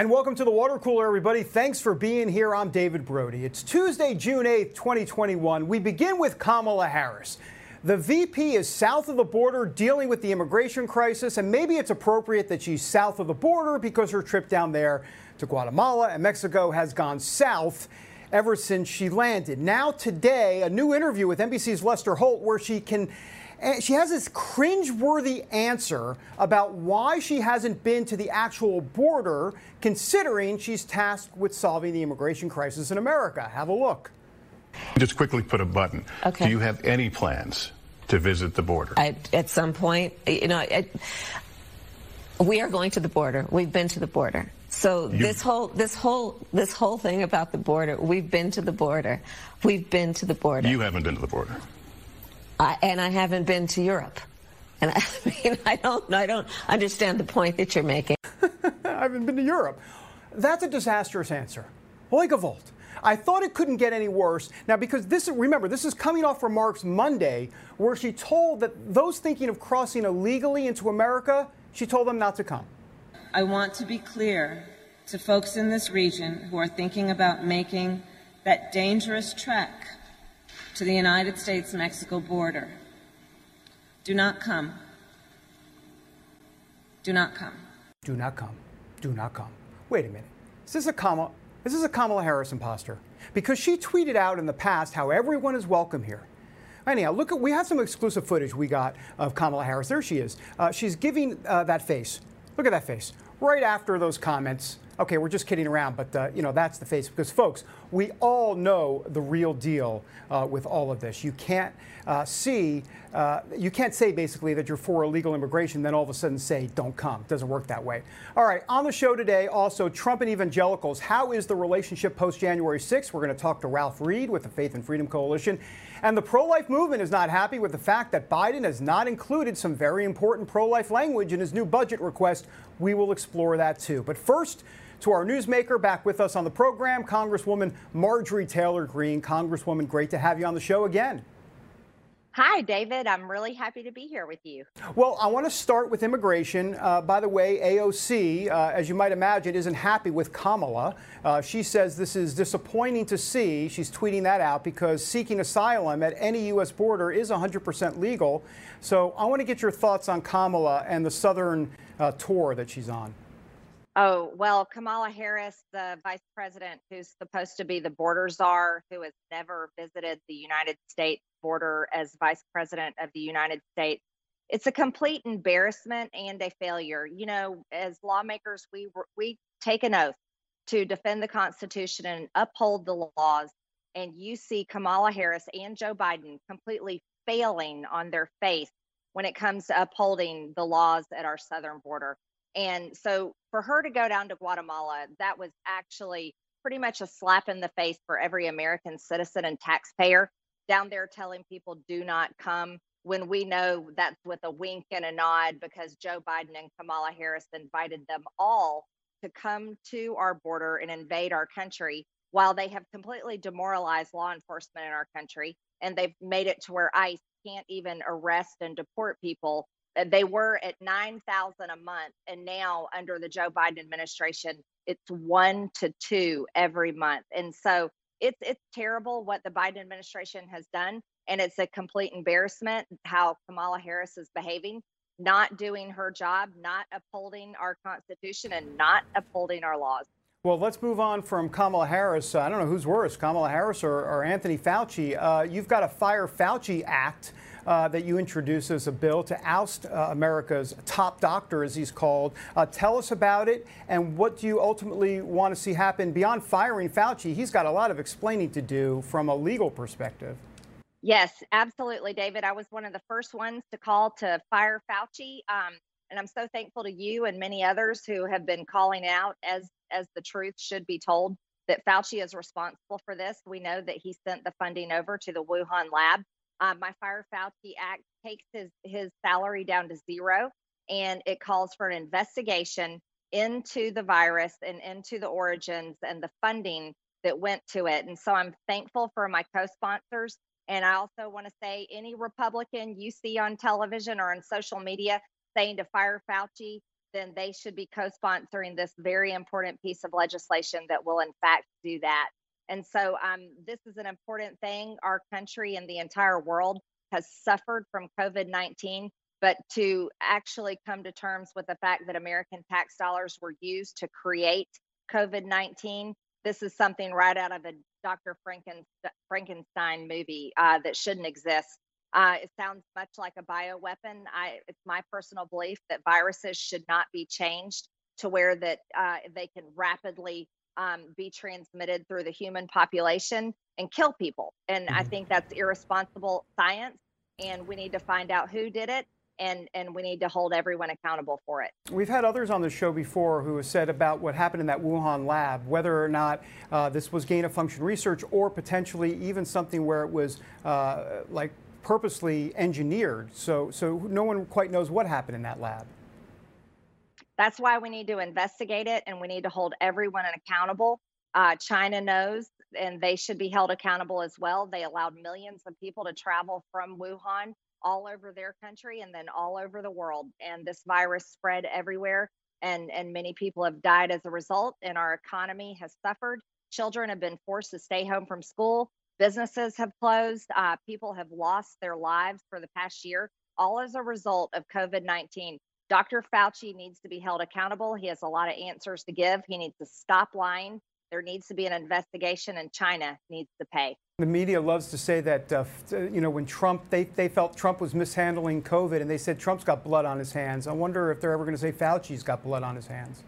And welcome to the water cooler, everybody. Thanks for being here. I'm David Brody. It's Tuesday, June 8th, 2021. We begin with Kamala Harris. The VP is south of the border dealing with the immigration crisis, and maybe it's appropriate that she's south of the border because her trip down there to Guatemala and Mexico has gone south ever since she landed. Now, today, a new interview with NBC's Lester Holt where she can and she has this cringe-worthy answer about why she hasn't been to the actual border, considering she's tasked with solving the immigration crisis in America. Have a look. Just quickly put a button. Okay. Do you have any plans to visit the border? I, at some point, you know, I, we are going to the border. We've been to the border. So You- this whole this whole this whole thing about the border, we've been to the border. We've been to the border. You haven't been to the border. I, and I haven't been to Europe. And I mean, I don't, I don't understand the point that you're making. I haven't been to Europe. That's a disastrous answer. Like a vault. I thought it couldn't get any worse. Now, because this, remember, this is coming off remarks Monday, where she told that those thinking of crossing illegally into America, she told them not to come. I want to be clear to folks in this region who are thinking about making that dangerous trek to the United States Mexico border. Do not come. Do not come. Do not come. Do not come. Wait a minute. Is this a? This is a Kamala Harris imposter because she tweeted out in the past how everyone is welcome here. Anyhow, look at we have some exclusive footage we got of Kamala Harris. There she is. Uh, she's giving uh, that face. Look at that face. Right after those comments. Okay, we're just kidding around, but uh, you know that's the face because, folks, we all know the real deal uh, with all of this. You can't uh, see, uh, you can't say basically that you're for illegal immigration, then all of a sudden say don't come. It doesn't work that way. All right, on the show today, also Trump and evangelicals. How is the relationship post January 6th? We're going to talk to Ralph Reed with the Faith and Freedom Coalition. And the pro life movement is not happy with the fact that Biden has not included some very important pro life language in his new budget request. We will explore that too. But first, to our newsmaker back with us on the program, Congresswoman Marjorie Taylor Greene. Congresswoman, great to have you on the show again. Hi, David. I'm really happy to be here with you. Well, I want to start with immigration. Uh, by the way, AOC, uh, as you might imagine, isn't happy with Kamala. Uh, she says this is disappointing to see. She's tweeting that out because seeking asylum at any U.S. border is 100% legal. So I want to get your thoughts on Kamala and the southern uh, tour that she's on. Oh, well, Kamala Harris, the vice president who's supposed to be the border czar, who has never visited the United States border as vice president of the United States. It's a complete embarrassment and a failure. You know, as lawmakers, we we take an oath to defend the Constitution and uphold the laws. And you see Kamala Harris and Joe Biden completely failing on their face when it comes to upholding the laws at our southern border. And so for her to go down to Guatemala, that was actually pretty much a slap in the face for every American citizen and taxpayer down there telling people do not come when we know that's with a wink and a nod because Joe Biden and Kamala Harris invited them all to come to our border and invade our country while they have completely demoralized law enforcement in our country and they've made it to where ICE can't even arrest and deport people they were at 9,000 a month and now under the Joe Biden administration it's 1 to 2 every month. And so it's it's terrible what the Biden administration has done and it's a complete embarrassment how Kamala Harris is behaving, not doing her job, not upholding our constitution and not upholding our laws. Well, let's move on from Kamala Harris. Uh, I don't know who's worse, Kamala Harris or, or Anthony Fauci. Uh, you've got a Fire Fauci Act uh, that you introduced as a bill to oust uh, America's top doctor, as he's called. Uh, tell us about it and what do you ultimately want to see happen beyond firing Fauci? He's got a lot of explaining to do from a legal perspective. Yes, absolutely, David. I was one of the first ones to call to fire Fauci. Um, and I'm so thankful to you and many others who have been calling out as as the truth should be told that Fauci is responsible for this. We know that he sent the funding over to the Wuhan lab. Um, my Fire Fauci Act takes his his salary down to zero, and it calls for an investigation into the virus and into the origins and the funding that went to it. And so I'm thankful for my co-sponsors. And I also want to say any Republican you see on television or on social media saying to fire Fauci, then they should be co sponsoring this very important piece of legislation that will, in fact, do that. And so, um, this is an important thing. Our country and the entire world has suffered from COVID 19, but to actually come to terms with the fact that American tax dollars were used to create COVID 19, this is something right out of a Dr. Frankenstein movie uh, that shouldn't exist. Uh, it sounds much like a bioweapon. I, it's my personal belief that viruses should not be changed to where that uh, they can rapidly um, be transmitted through the human population and kill people. And mm-hmm. I think that's irresponsible science. And we need to find out who did it and and we need to hold everyone accountable for it. We've had others on the show before who have said about what happened in that Wuhan lab, whether or not uh, this was gain of function research or potentially even something where it was uh, like purposely engineered. So, so no one quite knows what happened in that lab. That's why we need to investigate it and we need to hold everyone accountable. Uh, China knows and they should be held accountable as well. They allowed millions of people to travel from Wuhan all over their country and then all over the world. And this virus spread everywhere. And, and many people have died as a result, and our economy has suffered. Children have been forced to stay home from school. Businesses have closed. Uh, people have lost their lives for the past year, all as a result of COVID 19. Dr. Fauci needs to be held accountable. He has a lot of answers to give. He needs to stop lying. There needs to be an investigation, and China needs to pay. The media loves to say that, uh, uh you know, when Trump, they, they felt Trump was mishandling COVID, and they said Trump's got blood on his hands. I wonder if they're ever going to say Fauci's got blood on his hands.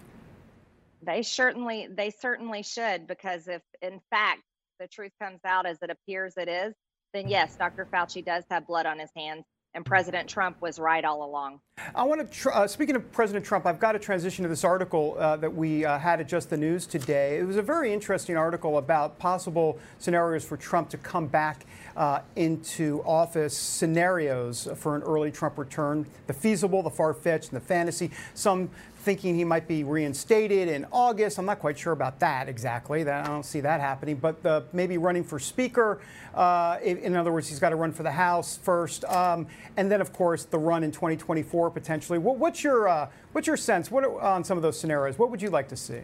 They certainly, they certainly should, because if, in fact, the truth comes out as it appears it is, then yes, Dr. Fauci does have blood on his hands. And President Trump was right all along. I want to, tr- uh, speaking of President Trump, I've got to transition to this article uh, that we uh, had at Just the News today. It was a very interesting article about possible scenarios for Trump to come back uh, into office, scenarios for an early Trump return, the feasible, the far fetched, and the fantasy. Some thinking he might be reinstated in August. I'm not quite sure about that exactly. That, I don't see that happening. But the, maybe running for Speaker. Uh, in, other words, he's got to run for the House first, um, and then of course the run in 2024 potentially. What, what's your uh, what's your sense? What on some of those scenarios? What would you like to see?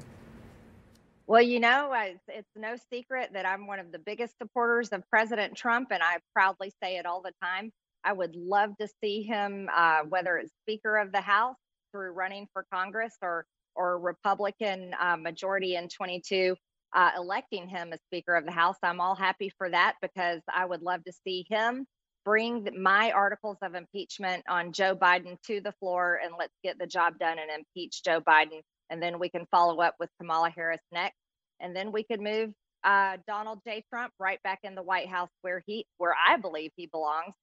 Well, you know, it's, no secret that I'm one of the biggest supporters of President Trump, and I proudly say it all the time. I would love to see him, uh, whether it's Speaker of the House through running for Congress or or Republican uh, majority in 22 uh, electing him as Speaker of the House. I'm all happy for that because I would love to see him bring my articles of impeachment on Joe Biden to the floor and let's get the job done and impeach Joe Biden. And then we can follow up with Kamala Harris next. And then we could move uh, Donald J. Trump right back in the White House where he, where I believe he belongs,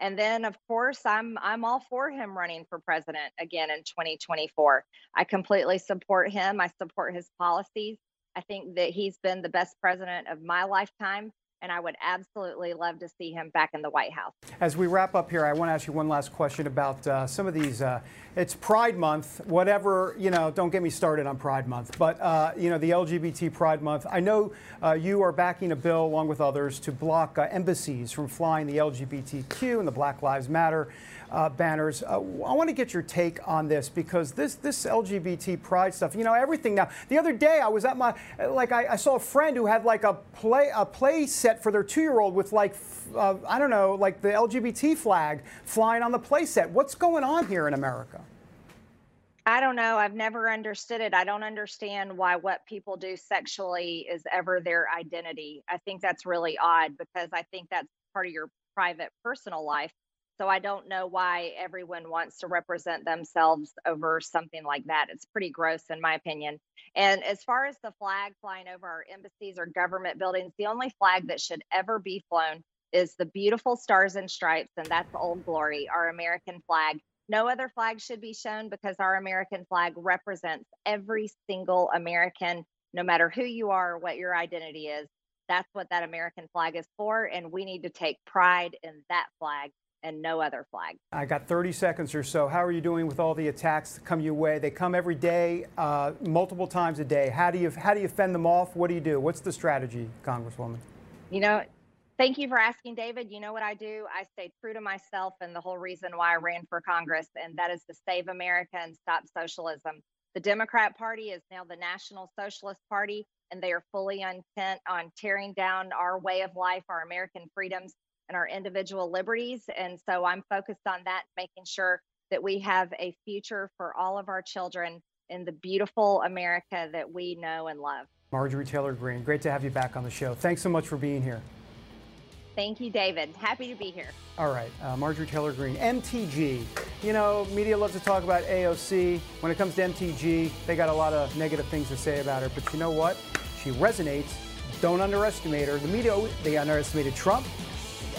and then of course I'm I'm all for him running for president again in 2024. I completely support him. I support his policies. I think that he's been the best president of my lifetime and I would absolutely love to see him back in the White House. As we wrap up here, I want to ask you one last question about uh, some of these. Uh, it's Pride Month, whatever, you know, don't get me started on Pride Month, but, uh, you know, the LGBT Pride Month. I know uh, you are backing a bill, along with others, to block uh, embassies from flying the LGBTQ and the Black Lives Matter uh, banners. Uh, I want to get your take on this because this this LGBT pride stuff. You know everything now. The other day I was at my like I, I saw a friend who had like a play a play set for their two year old with like uh, I don't know like the LGBT flag flying on the play set. What's going on here in America? I don't know. I've never understood it. I don't understand why what people do sexually is ever their identity. I think that's really odd because I think that's part of your private personal life. So I don't know why everyone wants to represent themselves over something like that. It's pretty gross, in my opinion. And as far as the flag flying over our embassies or government buildings, the only flag that should ever be flown is the beautiful stars and stripes, and that's Old Glory, our American flag. No other flag should be shown because our American flag represents every single American, no matter who you are what your identity is. That's what that American flag is for. And we need to take pride in that flag and no other flag. I got 30 seconds or so. How are you doing with all the attacks that come your way? They come every day, uh, multiple times a day. How do you how do you fend them off? What do you do? What's the strategy, Congresswoman? You know, thank you for asking, David. You know what I do? I stay true to myself and the whole reason why I ran for Congress, and that is to save America and stop socialism. The Democrat Party is now the National Socialist Party, and they are fully intent on tearing down our way of life, our American freedoms, and our individual liberties. And so I'm focused on that, making sure that we have a future for all of our children in the beautiful America that we know and love. Marjorie Taylor Greene, great to have you back on the show. Thanks so much for being here. Thank you, David. Happy to be here. All right, uh, Marjorie Taylor Greene, MTG. You know, media loves to talk about AOC. When it comes to MTG, they got a lot of negative things to say about her. But you know what? She resonates. Don't underestimate her. The media, they underestimated Trump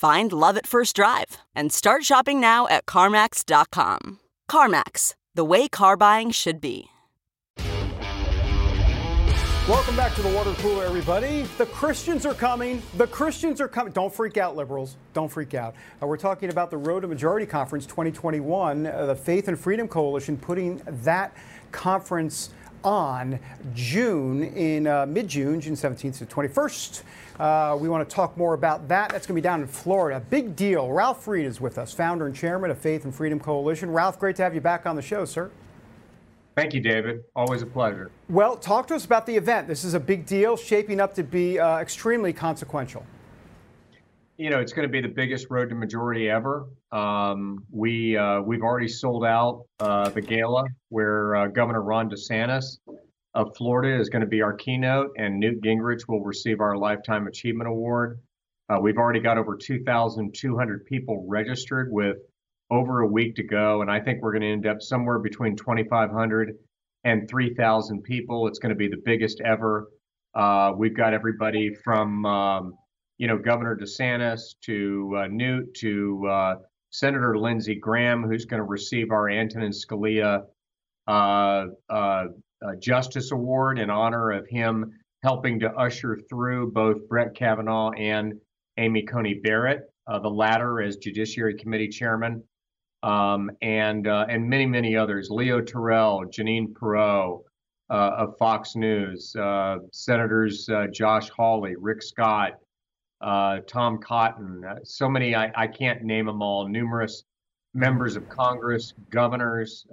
Find love at first drive and start shopping now at CarMax.com. CarMax, the way car buying should be. Welcome back to the water cooler, everybody. The Christians are coming. The Christians are coming. Don't freak out, liberals. Don't freak out. Uh, we're talking about the Road to Majority Conference 2021, uh, the Faith and Freedom Coalition putting that conference on June in uh, mid June, June 17th to 21st. Uh, we want to talk more about that. That's going to be down in Florida. Big deal. Ralph Reed is with us, founder and chairman of Faith and Freedom Coalition. Ralph, great to have you back on the show, sir. Thank you, David. Always a pleasure. Well, talk to us about the event. This is a big deal, shaping up to be uh, extremely consequential. You know, it's going to be the biggest road to majority ever. Um, we uh, we've already sold out uh, the gala where uh, Governor Ron DeSantis of Florida is going to be our keynote, and Newt Gingrich will receive our Lifetime Achievement Award. Uh, we've already got over 2,200 people registered with over a week to go, and I think we're going to end up somewhere between 2,500 and 3,000 people. It's going to be the biggest ever. Uh, we've got everybody from, um, you know, Governor DeSantis to uh, Newt to uh, Senator Lindsey Graham, who's going to receive our Antonin Scalia uh, uh, uh, Justice Award in honor of him helping to usher through both Brett Kavanaugh and Amy Coney Barrett, uh, the latter as Judiciary Committee Chairman, um, and and many many others. Leo Terrell, Jeanine uh, of Fox News, Senators Josh Hawley, Rick Scott, Tom Cotton, so many I, I can't name them all. Numerous members of Congress, governors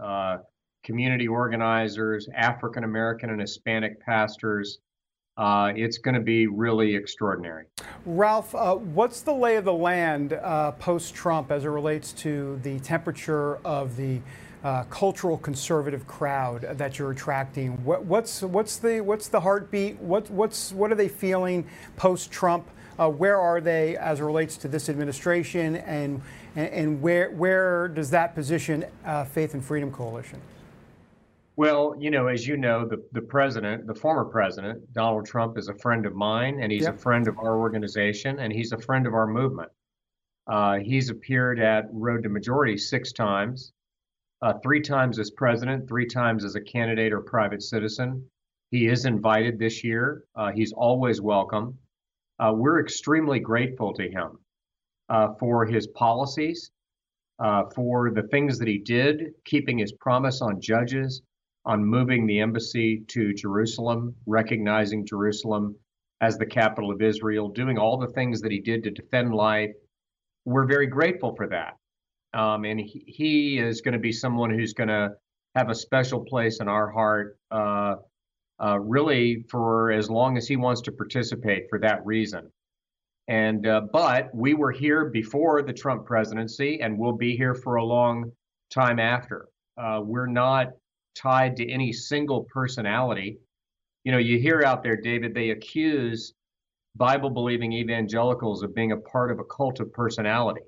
community organizers, African American and Hispanic pastors. Uh, it's going to be really extraordinary. Ralph, uh, what's the lay of the land uh, post Trump as it relates to the temperature of the uh, cultural conservative crowd that you're attracting? What, what's what's the what's the heartbeat? What what's what are they feeling post Trump? Uh, where are they as it relates to this administration, and and, and where where does that position uh, Faith and Freedom Coalition? Well, you know, as you know, the, the president, the former president, Donald Trump, is a friend of mine, and he's yep. a friend of our organization, and he's a friend of our movement. Uh, he's appeared at Road to Majority six times, uh, three times as president, three times as a candidate or private citizen. He is invited this year. Uh, he's always welcome. Uh, we're extremely grateful to him uh, for his policies, uh, for the things that he did, keeping his promise on judges, on moving the embassy to Jerusalem, recognizing Jerusalem as the capital of Israel, doing all the things that he did to defend life. We're very grateful for that. Um, and he, he is going to be someone who's going to have a special place in our heart, uh, really for as long as he wants to participate for that reason. And uh, but we were here before the Trump presidency, and we'll be here for a long time after. Uh, we're not tied to any single personality. You know, you hear out there, David, they accuse Bible believing evangelicals of being a part of a cult of personality.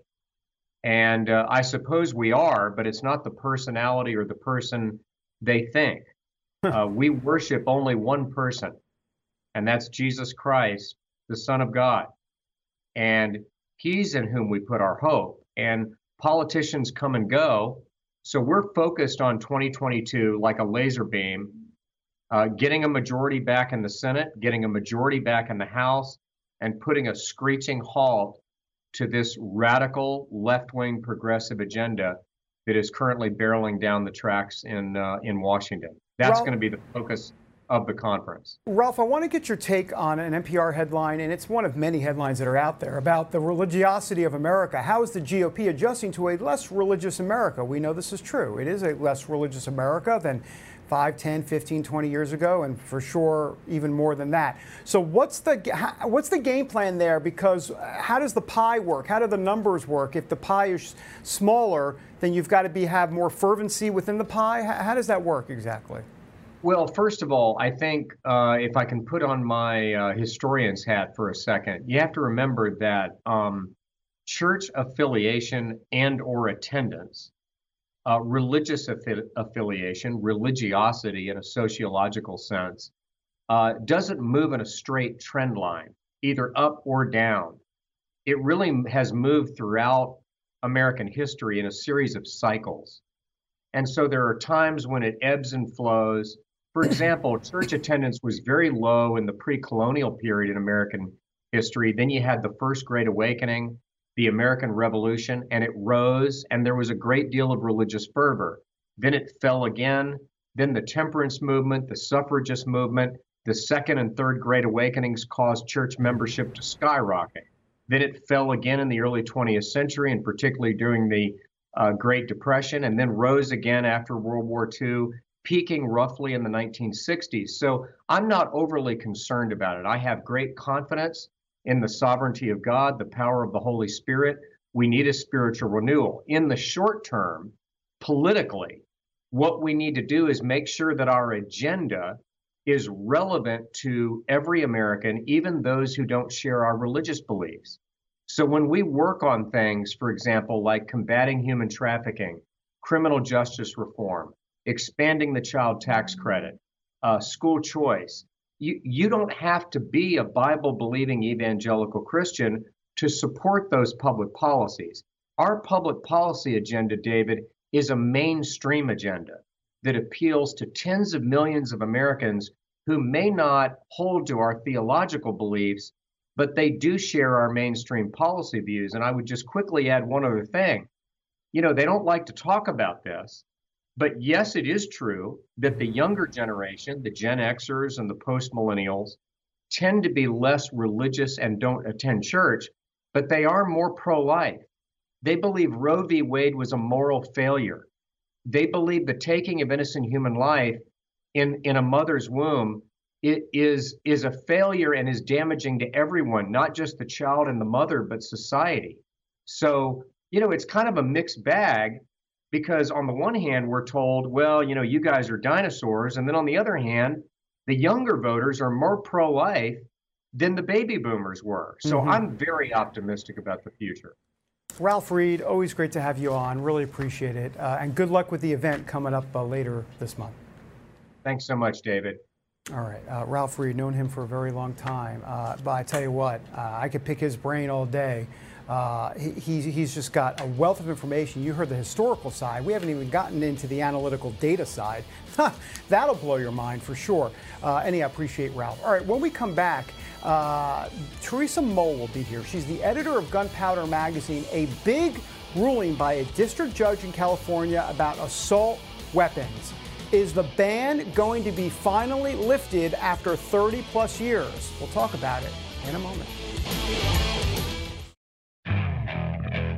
And uh, I suppose we are, but it's not the personality or the person they think. Uh, we worship only one person, and that's Jesus Christ, the Son of God. And He's in whom we put our hope. And politicians come and go. So we're focused on 2022 like a laser beam, uh, getting a majority back in the Senate, getting a majority back in the House, and putting a screeching halt to this radical left wing progressive agenda that is currently barreling down the tracks in, uh, in Washington. That's going to be the focus of the conference. Ralph, I want to get your take on an NPR headline, and it's one of many headlines that are out there about the religiosity of America. How is the GOP adjusting to a less religious America? We know this is true. It is a less religious America than 5, 10, 15, 20 years ago, and for sure even more than that. So what's the what's the game plan there? Because how does the pie work? How do the numbers work? If the pie is smaller, then you've got to be have more fervency within the pie. How does that work exactly? Well, first of all, I think uh, if I can put on my uh, historian's hat for a second, you have to remember that um, church affiliation and or attendance, uh, religious affi- affiliation, religiosity in a sociological sense, uh, doesn't move in a straight trend line, either up or down. It really has moved throughout American history in a series of cycles. And so there are times when it ebbs and flows for example, church attendance was very low in the pre colonial period in American history. Then you had the First Great Awakening, the American Revolution, and it rose, and there was a great deal of religious fervor. Then it fell again. Then the temperance movement, the suffragist movement, the second and third Great Awakenings caused church membership to skyrocket. Then it fell again in the early 20th century, and particularly during the uh, Great Depression, and then rose again after World War II peaking roughly in the 1960s. So I'm not overly concerned about it. I have great confidence in the sovereignty of God, the power of the Holy Spirit. We need a spiritual renewal. In the short term, politically, what we need to do is make sure that our agenda is relevant to every American, even those who don't share our religious beliefs. So when we work on things, for example, like combating human trafficking, criminal justice reform, expanding the child tax credit, uh, school choice. You, you don't have to be a Bible believing evangelical Christian to support those public policies. Our public policy agenda, David, is a mainstream agenda that appeals to tens of millions of Americans who may not hold to our theological beliefs, but they do share our mainstream policy views. And I would just quickly add one other thing. You know, they don't like to talk about this, but yes, it is true that the younger generation, the Gen Xers and the post millennials, tend to be less religious and don't attend church, but they are more pro life. They believe Roe v. Wade was a moral failure. They believe the taking of innocent human life in, in a mother's womb it is, is a failure and is damaging to everyone, not just the child and the mother, but society. So, you know, it's kind of a mixed bag because on the one hand we're told well you know you guys are dinosaurs. And then on the other hand the younger voters are more pro-life than the baby boomers were. So mm-hmm. i'm very optimistic about the future. Ralph reed always great to have you on. Really appreciate it. Uh, and good luck with the event coming up uh, later this month. Thanks so much david. All right, uh, Ralph Reed, known him for a very long time. Uh, but I tell you what, uh, I could pick his brain all day uh, he, he's just got a wealth of information. You heard the historical side. We haven't even gotten into the analytical data side. That'll blow your mind for sure. Uh, I appreciate Ralph. All right, when we come back, uh, Teresa Mull will be here. She's the editor of Gunpowder Magazine. A big ruling by a district judge in California about assault weapons. Is the ban going to be finally lifted after 30 plus years? We'll talk about it in a moment.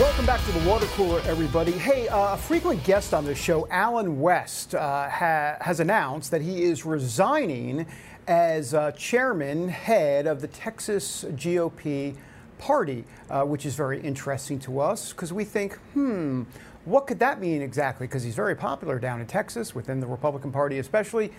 Welcome back to the water cooler, everybody. Hey, uh, a frequent guest on this show, Allen West, uh, ha- has announced that he is resigning as uh, chairman, head of the Texas GOP party, uh, which is very interesting to us because we think, hmm, what could that mean exactly? Because he's very popular down in Texas, within the Republican Party especially.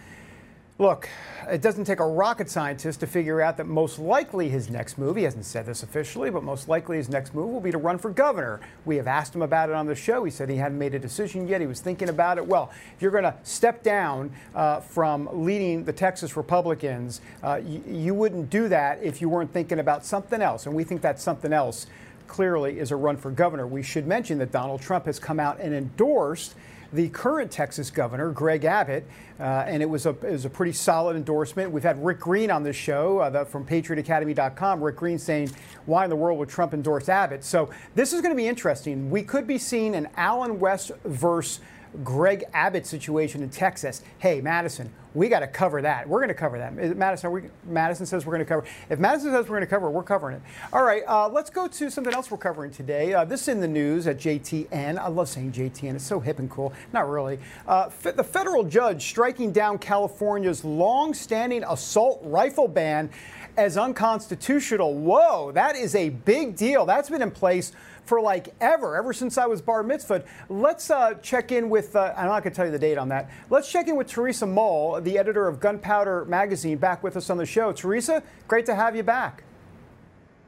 Look, it doesn't take a rocket scientist to figure out that most likely his next move, he hasn't said this officially, but most likely his next move will be to run for governor. We have asked him about it on the show. He said he hadn't made a decision yet. He was thinking about it. Well, if you're going to step down uh, from leading the Texas Republicans, uh, y- you wouldn't do that if you weren't thinking about something else. And we think that something else clearly is a run for governor. We should mention that Donald Trump has come out and endorsed the current Texas governor, Greg Abbott, uh, and it was, a, it was a pretty solid endorsement. We've had Rick Green on this show uh, the, from PatriotAcademy.com. Rick Green saying, Why in the world would Trump endorse Abbott? So this is going to be interesting. We could be seeing an Allen West versus Greg Abbott situation in Texas. Hey, Madison, we got to cover that. We're going to cover that. Madison, we, Madison says we're going to cover. If Madison says we're going to cover, we're covering it. All right, uh, let's go to something else we're covering today. Uh, this is in the news at JTN. I love saying JTN. It's so hip and cool. Not really. Uh, the federal judge striking down California's long-standing assault rifle ban as unconstitutional. Whoa, that is a big deal. That's been in place for like ever, ever since I was bar mitzvahed. Let's uh, check in with, uh, I'm not going to tell you the date on that. Let's check in with Teresa Mull, the editor of Gunpowder Magazine, back with us on the show. Teresa, great to have you back.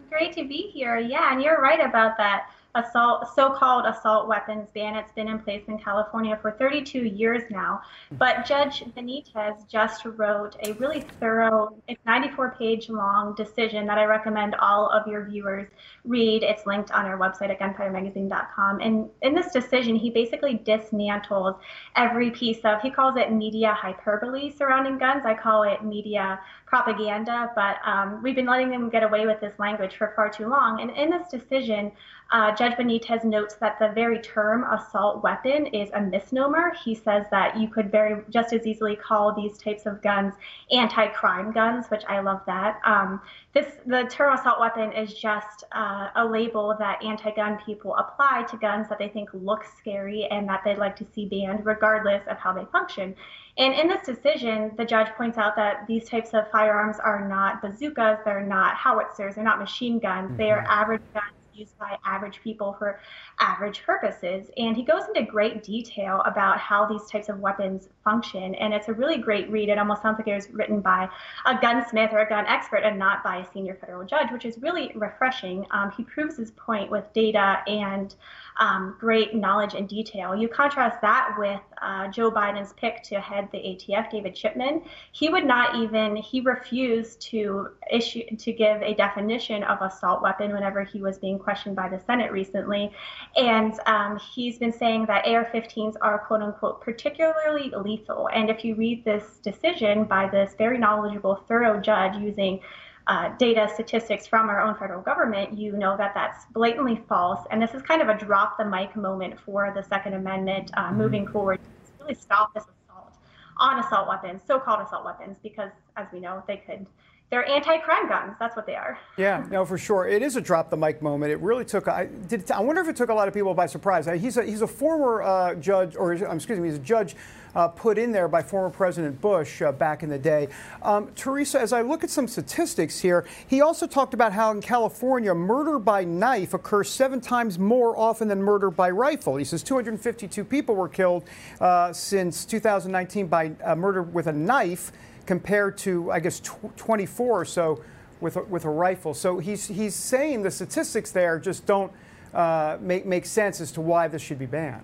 Great to be here. Yeah, and you're right about that assault, so-called assault weapons ban. It's been in place in California for 32 years now. But Judge Benitez just wrote a really thorough, 94-page long decision that I recommend all of your viewers read. It's linked on our website at gunpowdermagazine.com. And in this decision, he basically dismantles every piece of, he calls it media hyperbole surrounding guns. I call it media propaganda, but um, we've been letting them get away with this language for far too long. And in this decision, uh, Judge Benitez notes that the very term assault weapon is a misnomer. He says that you could very just as easily call these types of guns anti-crime guns, which I love that. Um, this the term assault weapon is just uh, a label that anti-gun people apply to guns that they think look scary and that they'd like to see banned, regardless of how they function. And in this decision, the judge points out that these types of firearms are not bazookas, they're not howitzers, they're not machine guns, mm-hmm. they are average guns used by average people for average purposes. And he goes into great detail about how these types of weapons function. And it's a really great read. It almost sounds like it was written by a gunsmith or a gun expert and not by a senior federal judge, which is really refreshing. Um, he proves his point with data and um, great knowledge and detail. You contrast that with uh, Joe Biden's pick to head the ATF, David Chipman. He would not even he refused to issue to give a definition of assault weapon whenever he was being questioned by the Senate recently, and um, he's been saying that AR-15s are quote unquote particularly lethal. And if you read this decision by this very knowledgeable, thorough judge using uh, data statistics from our own federal government, you know that that's blatantly false. And this is kind of a drop the mic moment for the Second Amendment uh, mm-hmm. moving forward to really stop this assault on assault weapons, so called assault weapons, because as we know, they could they're anti-crime guns. That's what they are. Yeah, no, for sure. It is a drop the mic moment. It really took. I did. I wonder if it took a lot of people by surprise. He's a he's a former uh, judge, or excuse me, he's a judge. Uh, put in there by former President Bush uh, back in the day. Um, Teresa, as I look at some statistics here, he also talked about how in California, murder by knife occurs seven times more often than murder by rifle. He says 252 people were killed uh, since 2019 by uh, murder with a knife compared to, I guess, tw- 24 or so with a, with a rifle. So he's, he's saying the statistics there just don't uh, make, make sense as to why this should be banned.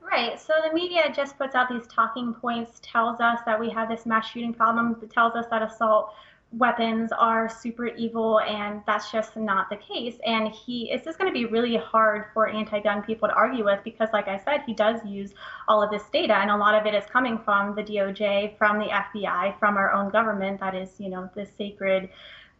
Right. So the media just puts out these talking points, tells us that we have this mass shooting problem, tells us that assault weapons are super evil and that's just not the case and he it's just going to be really hard for anti-gun people to argue with because like i said he does use all of this data and a lot of it is coming from the doj from the fbi from our own government that is you know the sacred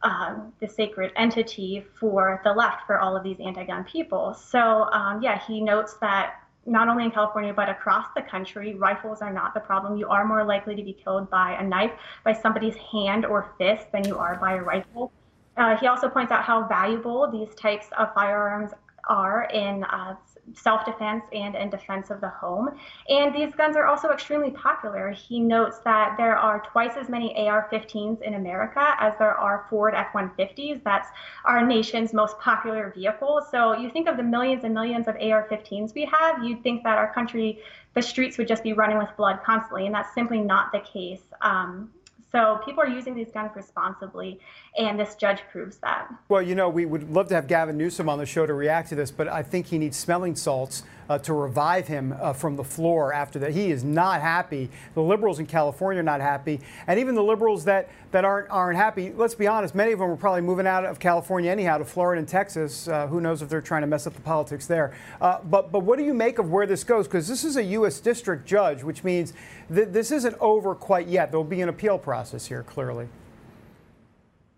um, the sacred entity for the left, for all of these anti-gun people. So um, yeah, he notes that not only in California but across the country, rifles are not the problem. You are more likely to be killed by a knife, by somebody's hand or fist than you are by a rifle. Uh, he also points out how valuable these types of firearms are in uh, self-defense and in defense of the home. And these guns are also extremely popular. He notes that there are twice as many AR-15s in America as there are Ford F-150s. That's our nation's most popular vehicle. So you think of the millions and millions of AR-15s we have, you'd think that our country, the streets would just be running with blood constantly, and that's simply not the case. Um, so people are using these guns responsibly, and this judge proves that. Well, you know, we would love to have Gavin Newsom on the show to react to this, but I think he needs smelling salts uh, to revive him uh, from the floor after that. He is not happy. The liberals in California are not happy, and even the liberals that, that aren't aren't happy. Let's be honest, many of them are probably moving out of California anyhow to Florida and Texas. Uh, who knows if they're trying to mess up the politics there? Uh, but but what do you make of where this goes? Because this is a U.S. district judge, which means th- this isn't over quite yet. There'll be an appeal process here, clearly.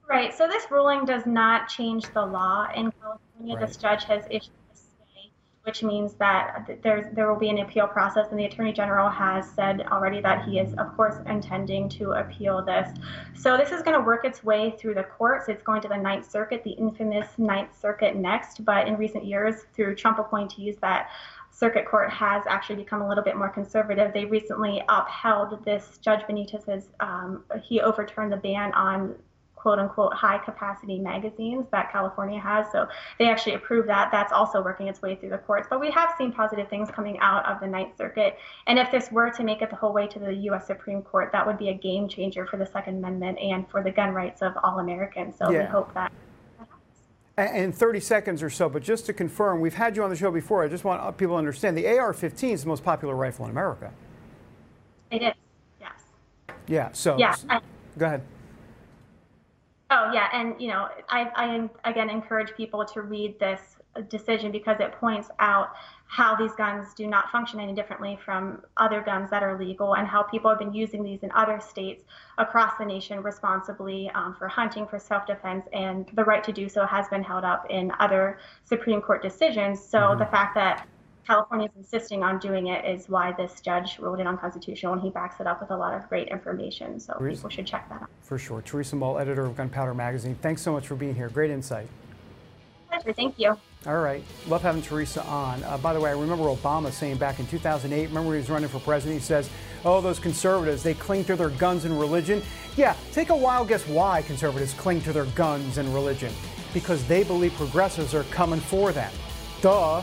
Right. So this ruling does not change the law in California. Right. This judge has issued which means that there's, there will be an appeal process, and the Attorney General has said already that he is, of course, intending to appeal this. So this is going to work its way through the courts. It's going to the Ninth Circuit, the infamous Ninth Circuit next. But in recent years, through Trump appointees, that circuit court has actually become a little bit more conservative. They recently upheld this Judge Benitez's, um, he overturned the ban on quote unquote high capacity magazines that California has. So they actually approved that. That's also working its way through the courts. But we have seen positive things coming out of the Ninth Circuit. And if this were to make it the whole way to the U.S. Supreme Court, that would be a game changer for the Second Amendment and for the gun rights of all Americans. So yeah. we hope that. And 30 seconds or so, but just to confirm, we've had you on the show before. I just want uh, people to understand the AR 15 is the most popular rifle in America. It is, yes. Yeah, so. Yeah. I, go ahead. Oh yeah, and you know, I, I again encourage people to read this decision because it points out how these guns do not function any differently from other guns that are legal and how people have been using these in other states across the nation responsibly um, for hunting, for self-defense, and the right to do so has been held up in other Supreme Court decisions. So mm-hmm. the fact that California is insisting on doing it is why this judge ruled it unconstitutional, and he backs it up with a lot of great information. So Teresa, people should check that out. For sure. Teresa Mull, editor of Gunpowder Magazine. Thanks so much for being here. Great insight. Pleasure. Thank you. All right. Love having Teresa on. Uh, by the way, I remember Obama saying back in 2008, remember he was running for president, he says, oh, those conservatives, they cling to their guns and religion. Yeah, take a wild guess why conservatives cling to their guns and religion. Because they believe progressives are coming for them. Duh.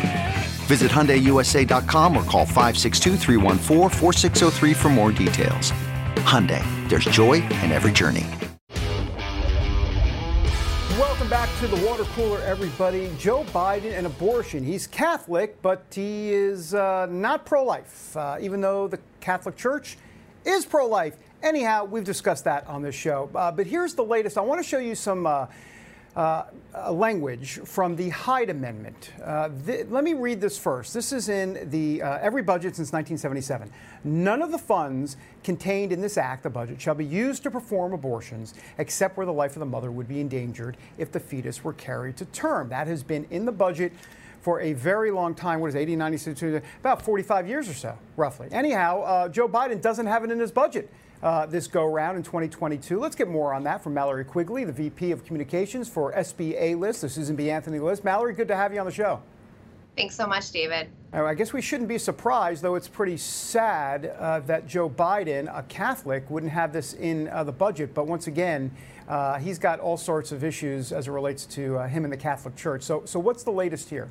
Visit HyundaiUSA.com or call 562 for more details. Hyundai, there's joy in every journey. Welcome back to the water cooler, everybody. Joe Biden and abortion. He's Catholic, but he is uh, not pro life, uh, even though the Catholic Church is pro life. Anyhow, we've discussed that on this show. Uh, but here's the latest. I want to show you some uh, language from the Hyde Amendment. Uh, th- let me read this first. This is in the uh, every budget since 1977. None of the funds contained in this act, the budget, shall be used to perform abortions except where the life of the mother would be endangered if the fetus were carried to term. That has been in the budget for a very long time. What is 80, 90, about 45 years or so, roughly. Anyhow, uh, Joe Biden doesn't have it in his budget uh, this go round in 2022. Let's get more on that from Mallory Quigley, the VP of Communications for SBA List, the Susan B. Anthony list. Mallory, good to have you on the show. Thanks so much, David. I guess we shouldn't be surprised, though it's pretty sad uh, that Joe Biden, a Catholic, wouldn't have this in uh, the budget. But once again, uh, he's got all sorts of issues as it relates to uh, him and the Catholic Church. So, so what's the latest here?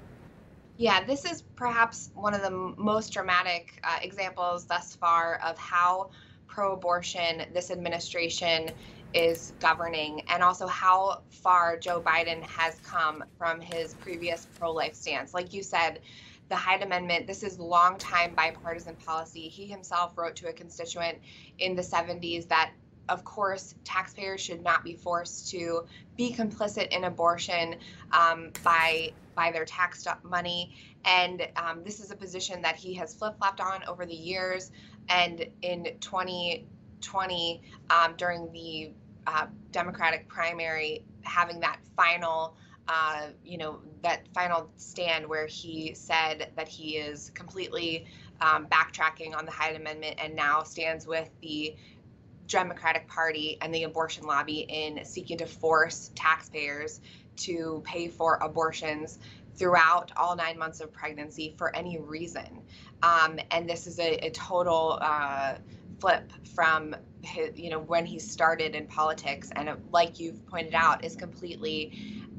Yeah, this is perhaps one of the most dramatic uh, examples thus far of how pro abortion this administration is governing and also how far Joe Biden has come from his previous pro life stance. Like you said, the Hyde Amendment, this is long-time bipartisan policy. He himself wrote to a constituent in the 70s that of course, taxpayers should not be forced to be complicit in abortion um, by by their tax money. And um, this is a position that he has flip flopped on over the years. And in 2020, um, during the uh, Democratic primary, having that final uh, you know, that final stand where he said that he is completely um, backtracking on the Hyde Amendment and now stands with the Democratic Party and the abortion lobby in seeking to force taxpayers to pay for abortions throughout all nine months of pregnancy for any reason. Um, and this is a, a total uh, flip from his, you know when he started in politics, and like you've pointed out, is completely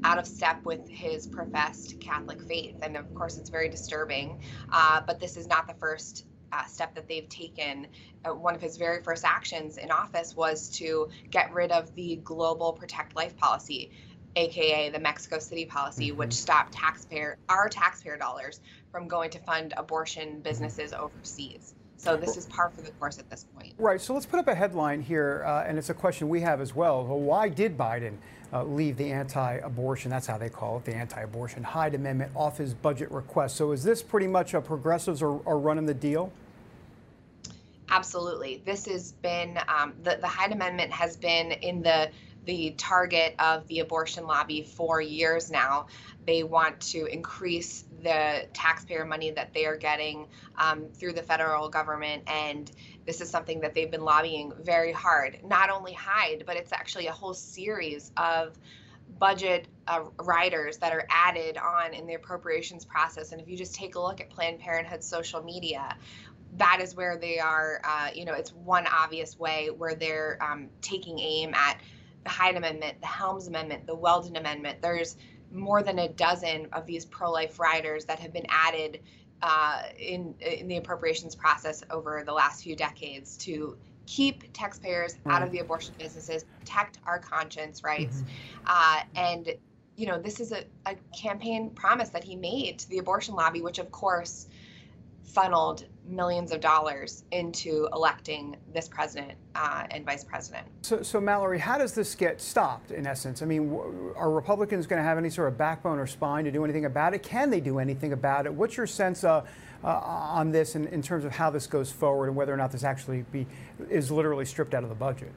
out of step with his professed Catholic faith. And of course, it's very disturbing. Uh, but this is not the first uh, step that they've taken. Uh, one of his very first actions in office was to get rid of the Global Protect Life policy, aka the Mexico City policy, mm-hmm. which stopped taxpayer our taxpayer dollars from going to fund abortion businesses overseas. So this is par for the course at this point. Right. So let's put up a headline here, uh, and it's a question we have as well. well why did Biden uh, leave the anti-abortion, that's how they call it, the anti-abortion Hyde Amendment off his budget request? So is this pretty much a progressives are, are running the deal? Absolutely. This has been um, the the Hyde Amendment has been in the the target of the abortion lobby for years now. They want to increase the taxpayer money that they are getting um, through the federal government. And this is something that they've been lobbying very hard. Not only Hyde, but it's actually a whole series of budget uh, riders that are added on in the appropriations process. And if you just take a look at Planned Parenthood's social media, that is where they are, uh, you know, it's one obvious way where they're um, taking aim at the Hyde Amendment, the Helms Amendment, the Weldon Amendment. There's more than a dozen of these pro-life riders that have been added uh, in in the appropriations process over the last few decades to keep taxpayers right. out of the abortion businesses, protect our conscience rights, mm-hmm. uh, and you know this is a, a campaign promise that he made to the abortion lobby, which of course funneled millions of dollars into electing this president uh, and vice president. So, so, Mallory, how does this get stopped in essence? I mean, are Republicans going to have any sort of backbone or spine to do anything about it? Can they do anything about it? What's your sense uh, uh, on this in, in terms of how this goes forward and whether or not this actually be, is literally stripped out of the budget?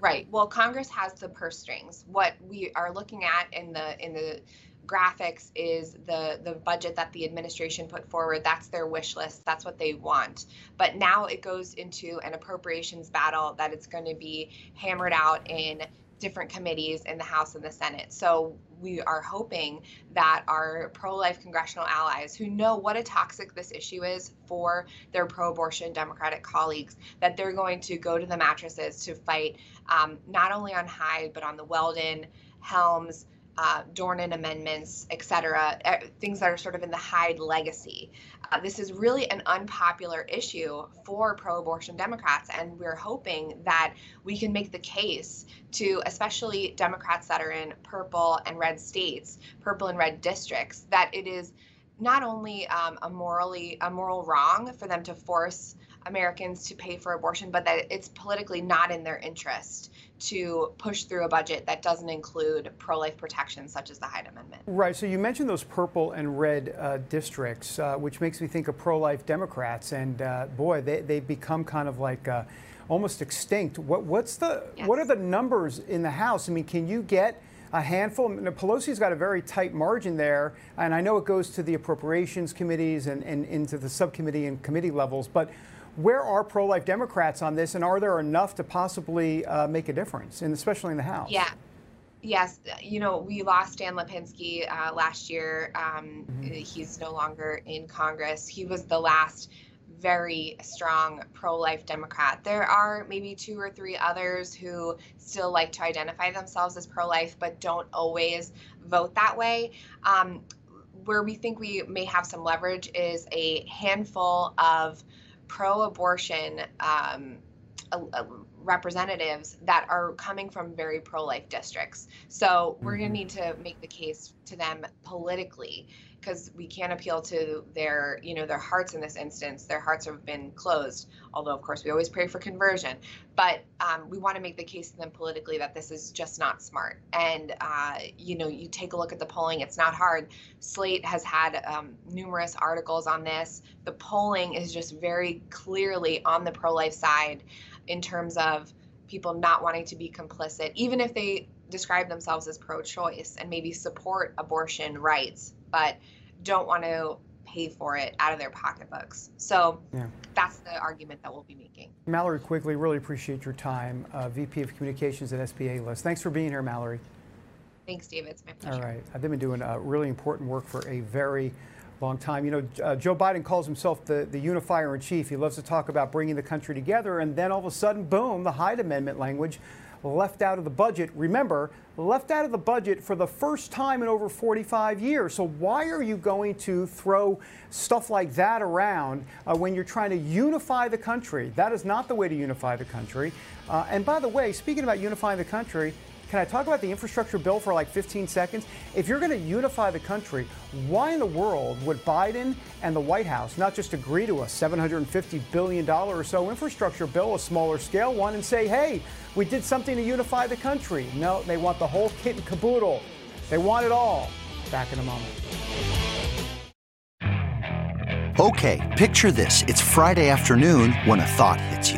Right. Well, Congress has the purse strings. What we are looking at in the in the graphics is the the budget that the administration put forward. That's their wish list. That's what they want. But now it goes into an appropriations battle that it's going to be hammered out in different committees in the House and the Senate. So we are hoping that our pro life congressional allies who know what a toxic this issue is for their pro abortion Democratic colleagues, that they're going to go to the mattresses to fight um, not only on Hyde, but on the Weldon, Helms, uh, Dornan amendments, et cetera, things that are sort of in the Hyde legacy. Uh, this is really an unpopular issue for pro abortion Democrats, and we're hoping that we can make the case to especially Democrats that are in purple and red states, purple and red districts, that it is not only um, a morally a moral wrong for them to force Americans to pay for abortion, but that it's politically not in their interest to push through a budget that doesn't include pro life protections such as the Hyde Amendment. Right. So you mentioned those purple and red uh, districts, uh, which makes me think of pro life Democrats. And uh, boy, they, they've become kind of like uh, almost extinct. What, what's the, yes. what are the numbers in the House? I mean, can you get a handful. Pelosi's got a very tight margin there, and I know it goes to the appropriations committees and, and into the subcommittee and committee levels. But where are pro-life Democrats on this, and are there enough to possibly uh, make a difference, and especially in the House? Yeah. Yes, you know, we lost Dan Lipinski uh, last year. Um, mm-hmm. He's no longer in Congress. He was the last very strong pro life Democrat. There are maybe two or three others who still like to identify themselves as pro life, but don't always vote that way. Um, where we think we may have some leverage is a handful of pro-abortion um, representatives that are coming from very pro-life districts. So we're going to need to make the case to them politically because we can't appeal to their, you know, their hearts in this instance. Their hearts have been closed. Although, of course, we always pray for conversion. But um, we want to make the case to them politically that this is just not smart. And uh, you know, you take a look at the polling; it's not hard. Slate has had um, numerous articles on this. The polling is just very clearly on the pro-life side in terms of people not wanting to be complicit, even if they describe themselves as pro choice and maybe support abortion rights, but don't want to pay for it out of their pocketbooks. So yeah. that's the argument that we'll be making. Mallory Quigley, really appreciate your time. Uh, VP of Communications at SBA List. Thanks for being here, Mallory. Thanks, David. It's my pleasure. All right. They've been doing uh, really important work for a very long time. You know, uh, Joe Biden calls himself the, the unifier in chief. He loves to talk about bringing the country together, and then all of a sudden, boom, the Hyde Amendment language left out of the budget. Remember, left out of the budget for the first time in over 45 years. So why are you going to throw stuff like that around uh, when you're trying to unify the country? That is not the way to unify the country. Uh, and by the way, speaking about unifying the country, can I talk about the infrastructure bill for like 15 seconds? If you're going to unify the country, why in the world would Biden and the White House not just agree to a $750 billion or so infrastructure bill, a smaller scale one, and say, hey, we did something to unify the country? No, they want the whole kit and caboodle. They want it all. Back in a moment. Okay, picture this. It's Friday afternoon when a thought hits you.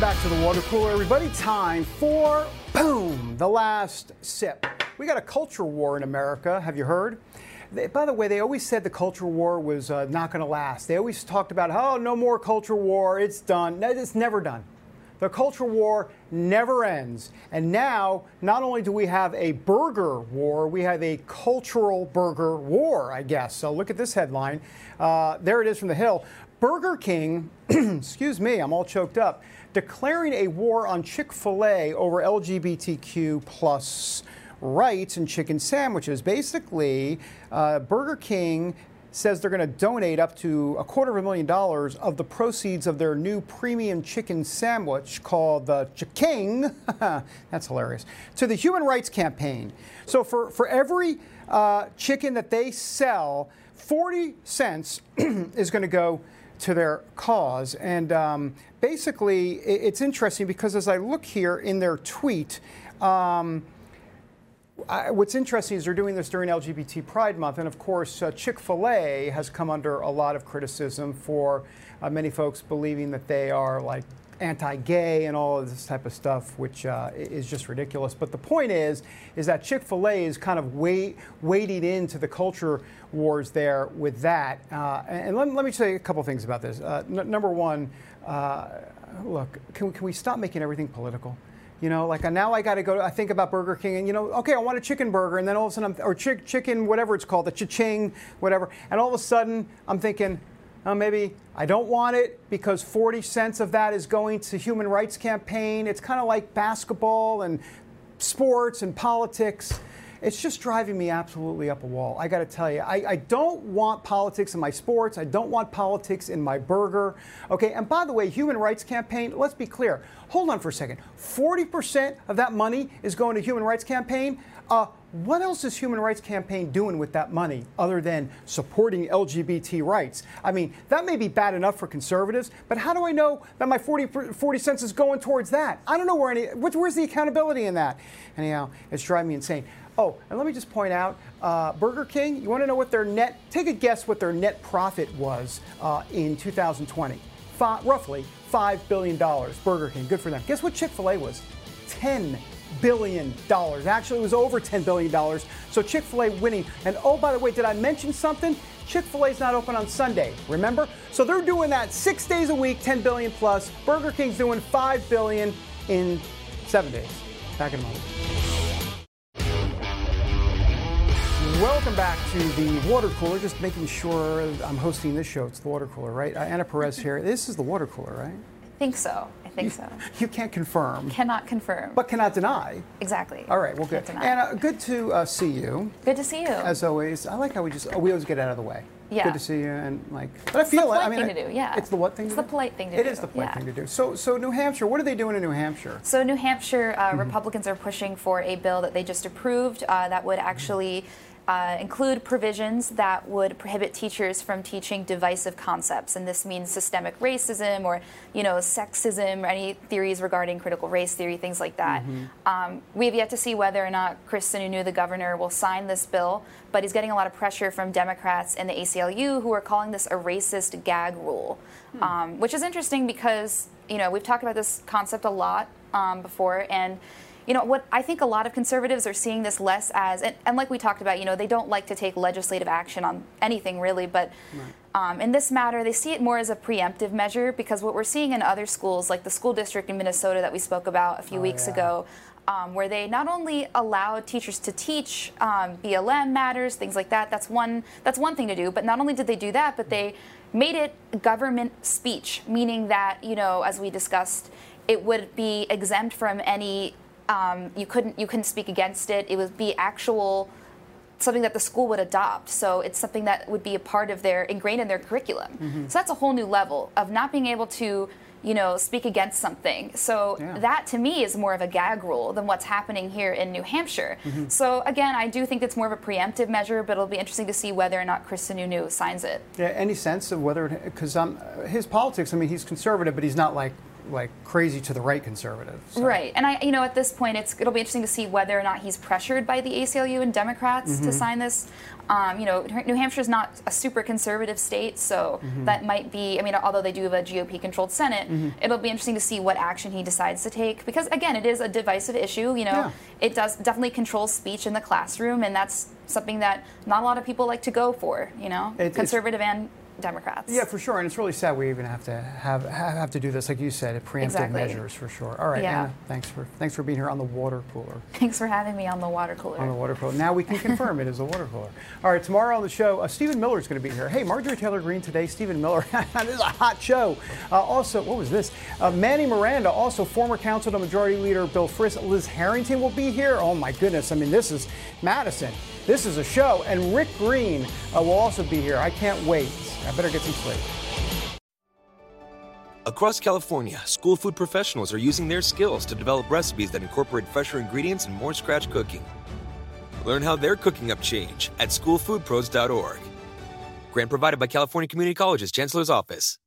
Welcome back to the water cooler, everybody. Time for boom, the last sip. We got a culture war in America. Have you heard? They, by the way, they always said the culture war was uh, not going to last. They always talked about, oh, no more culture war. It's done. It's never done. The culture war never ends. And now, not only do we have a burger war, we have a cultural burger war, I guess. So look at this headline. Uh, there it is from the Hill. Burger King, excuse me, I'm all choked up, declaring a war on Chick fil A over LGBTQ plus rights and chicken sandwiches. Basically, uh, Burger King says they're going to donate up to a quarter of a million dollars of the proceeds of their new premium chicken sandwich called the Ch'King. That's hilarious. To the Human Rights Campaign. So for, for every uh, chicken that they sell, 40 cents is going to go to their cause. And um, basically, it's interesting because as I look here in their tweet, um, I, what's interesting is they're doing this during LGBT Pride Month, and of course, uh, Chick fil A has come under a lot of criticism for uh, many folks believing that they are like anti-gay and all of this type of stuff, which uh, is just ridiculous. But the point is, is that Chick-fil-A is kind of wait, wading into the culture wars there with that. Uh, and let, let, me say a couple things about this. Uh, number one, uh, look, can, can we stop making everything political? You know, like uh, now I got to go. I think about Burger King, and you know, okay, I want a chicken burger, and then all of a sudden, I'm, or chick, chicken, whatever it's called, the cha-ching, whatever, and all of a sudden, I'm thinking, oh, maybe I don't want it because 40 cents of that is going to human rights campaign. It's kind of like basketball and sports and politics. It's just driving me absolutely up a wall. I got to tell you, I, I, don't want politics in my sports. I don't want politics in my burger. Okay, and by the way, Human Rights Campaign, let's be clear. Hold on for a second. 40% of that money is going to Human Rights Campaign. Uh, what else is Human Rights Campaign doing with that money other than supporting LGBT rights? I mean, that may be bad enough for conservatives, but how do I know that my 40, 40 cents is going towards that? I don't know where any, where's the accountability in that? Anyhow, it's driving me insane. Oh, and let me just point out, uh, Burger King, you want to know what their net, take a guess what their net profit was uh, in 2020. F- roughly $5 billion. Burger King, good for them. Guess what Chick-fil-A was? 10 billion. dollars. Actually, it was over $10 billion. So Chick fil A winning. And oh, by the way, did I mention something? Chick fil A's not open on Sunday, remember? So they're doing that six days a week, 10 billion plus. Burger King's doing 5 billion in seven days. Back in a moment. Welcome back to the water cooler. Just making sure I'm hosting this show. It's the water cooler, right? Anna Perez here. This is the water cooler, right? I think so. I think so. You can't confirm. Cannot confirm. But cannot deny. Exactly. All right. Well, good. Anna, good to uh, see you. Good to see you. As always. I like how we just oh, we always get out of the way. Yeah. Good to see you, and like, but I feel it. I mean, thing to do, yeah. It's the what thing? It's to the do? polite thing to It do, is the polite yeah. thing to do. So, so New Hampshire. What are they doing in New Hampshire? So, New Hampshire uh, Mm-hmm. Republicans are pushing for a bill that they just approved uh, that would actually uh, include provisions that would prohibit teachers from teaching divisive concepts, and this means systemic racism or, you know, sexism or any theories regarding critical race theory, things like that. Mm-hmm. Um, we have yet to see whether or not Chris Sununu, the governor, will sign this bill, but he's getting a lot of pressure from Democrats and the ACLU who are calling this a racist gag rule, um, which is interesting because you know we've talked about this concept a lot um, before, and you know what I think a lot of conservatives are seeing this less as, and, and like we talked about, you know they don't like to take legislative action on anything really, but. Um, in this matter, they see it more as a preemptive measure because what we're seeing in other schools, like the school district in Minnesota that we spoke about a few Oh, weeks yeah. ago, um, where they not only allowed teachers to teach um, BLM matters, things like that. That's one. That's one thing to do. But not only did they do that, but they made it government speech, meaning that you know, as we discussed, it would be exempt from any. Um, you couldn't. You couldn't speak against it. It would be actual something that the school would adopt. So it's something that would be a part of their ingrained in their curriculum. Mm-hmm. So that's a whole new level of not being able to, you know, speak against something. So Yeah. that to me is more of a gag rule than what's happening here in New Hampshire. Mm-hmm. So again, I do think it's more of a preemptive measure, but it'll be interesting to see whether or not Chris Sununu signs it. Yeah, any sense of whether because um, his politics? I mean, he's conservative, but he's not like like crazy to the right conservative. so- Right, and I, you know, at this point, it's it'll be interesting to see whether or not he's pressured by the ACLU and Democrats Mm-hmm. to sign this. Um, you know, New Hampshire's not a super conservative state, so Mm-hmm. that might be. I mean, although they do have a GOP-controlled Senate, Mm-hmm. it'll be interesting to see what action he decides to take because, again, it is a divisive issue. You know, Yeah. it does definitely control speech in the classroom, and that's something that not a lot of people like to go for. You know, It- conservative and Democrats. Yeah, for sure, and it's really sad we even have to have have, to do this, like you said, a preemptive Exactly. measures for sure. All right, Yeah. Anna, thanks for thanks for being here on the water cooler. Thanks for having me on the water cooler. On the water cooler. Now we can confirm it is a water cooler. All right, tomorrow on the show, uh, Stephen Miller is going to be here. Hey, Marjorie Taylor Greene today, Stephen Miller. this is a hot show. Uh, also, what was this? Uh, Manny Miranda, also former counsel to Majority Leader Bill Frist. Liz Harrington will be here. Oh my goodness! I mean, this is Madison. This is a show, and Rick Green uh, will also be here. I can't wait. I better get some sleep. Across California, school food professionals are using their skills to develop recipes that incorporate fresher ingredients and more scratch cooking. Learn how they're cooking up change at schoolfoodpros.org. Grant provided by California Community College's Chancellor's Office.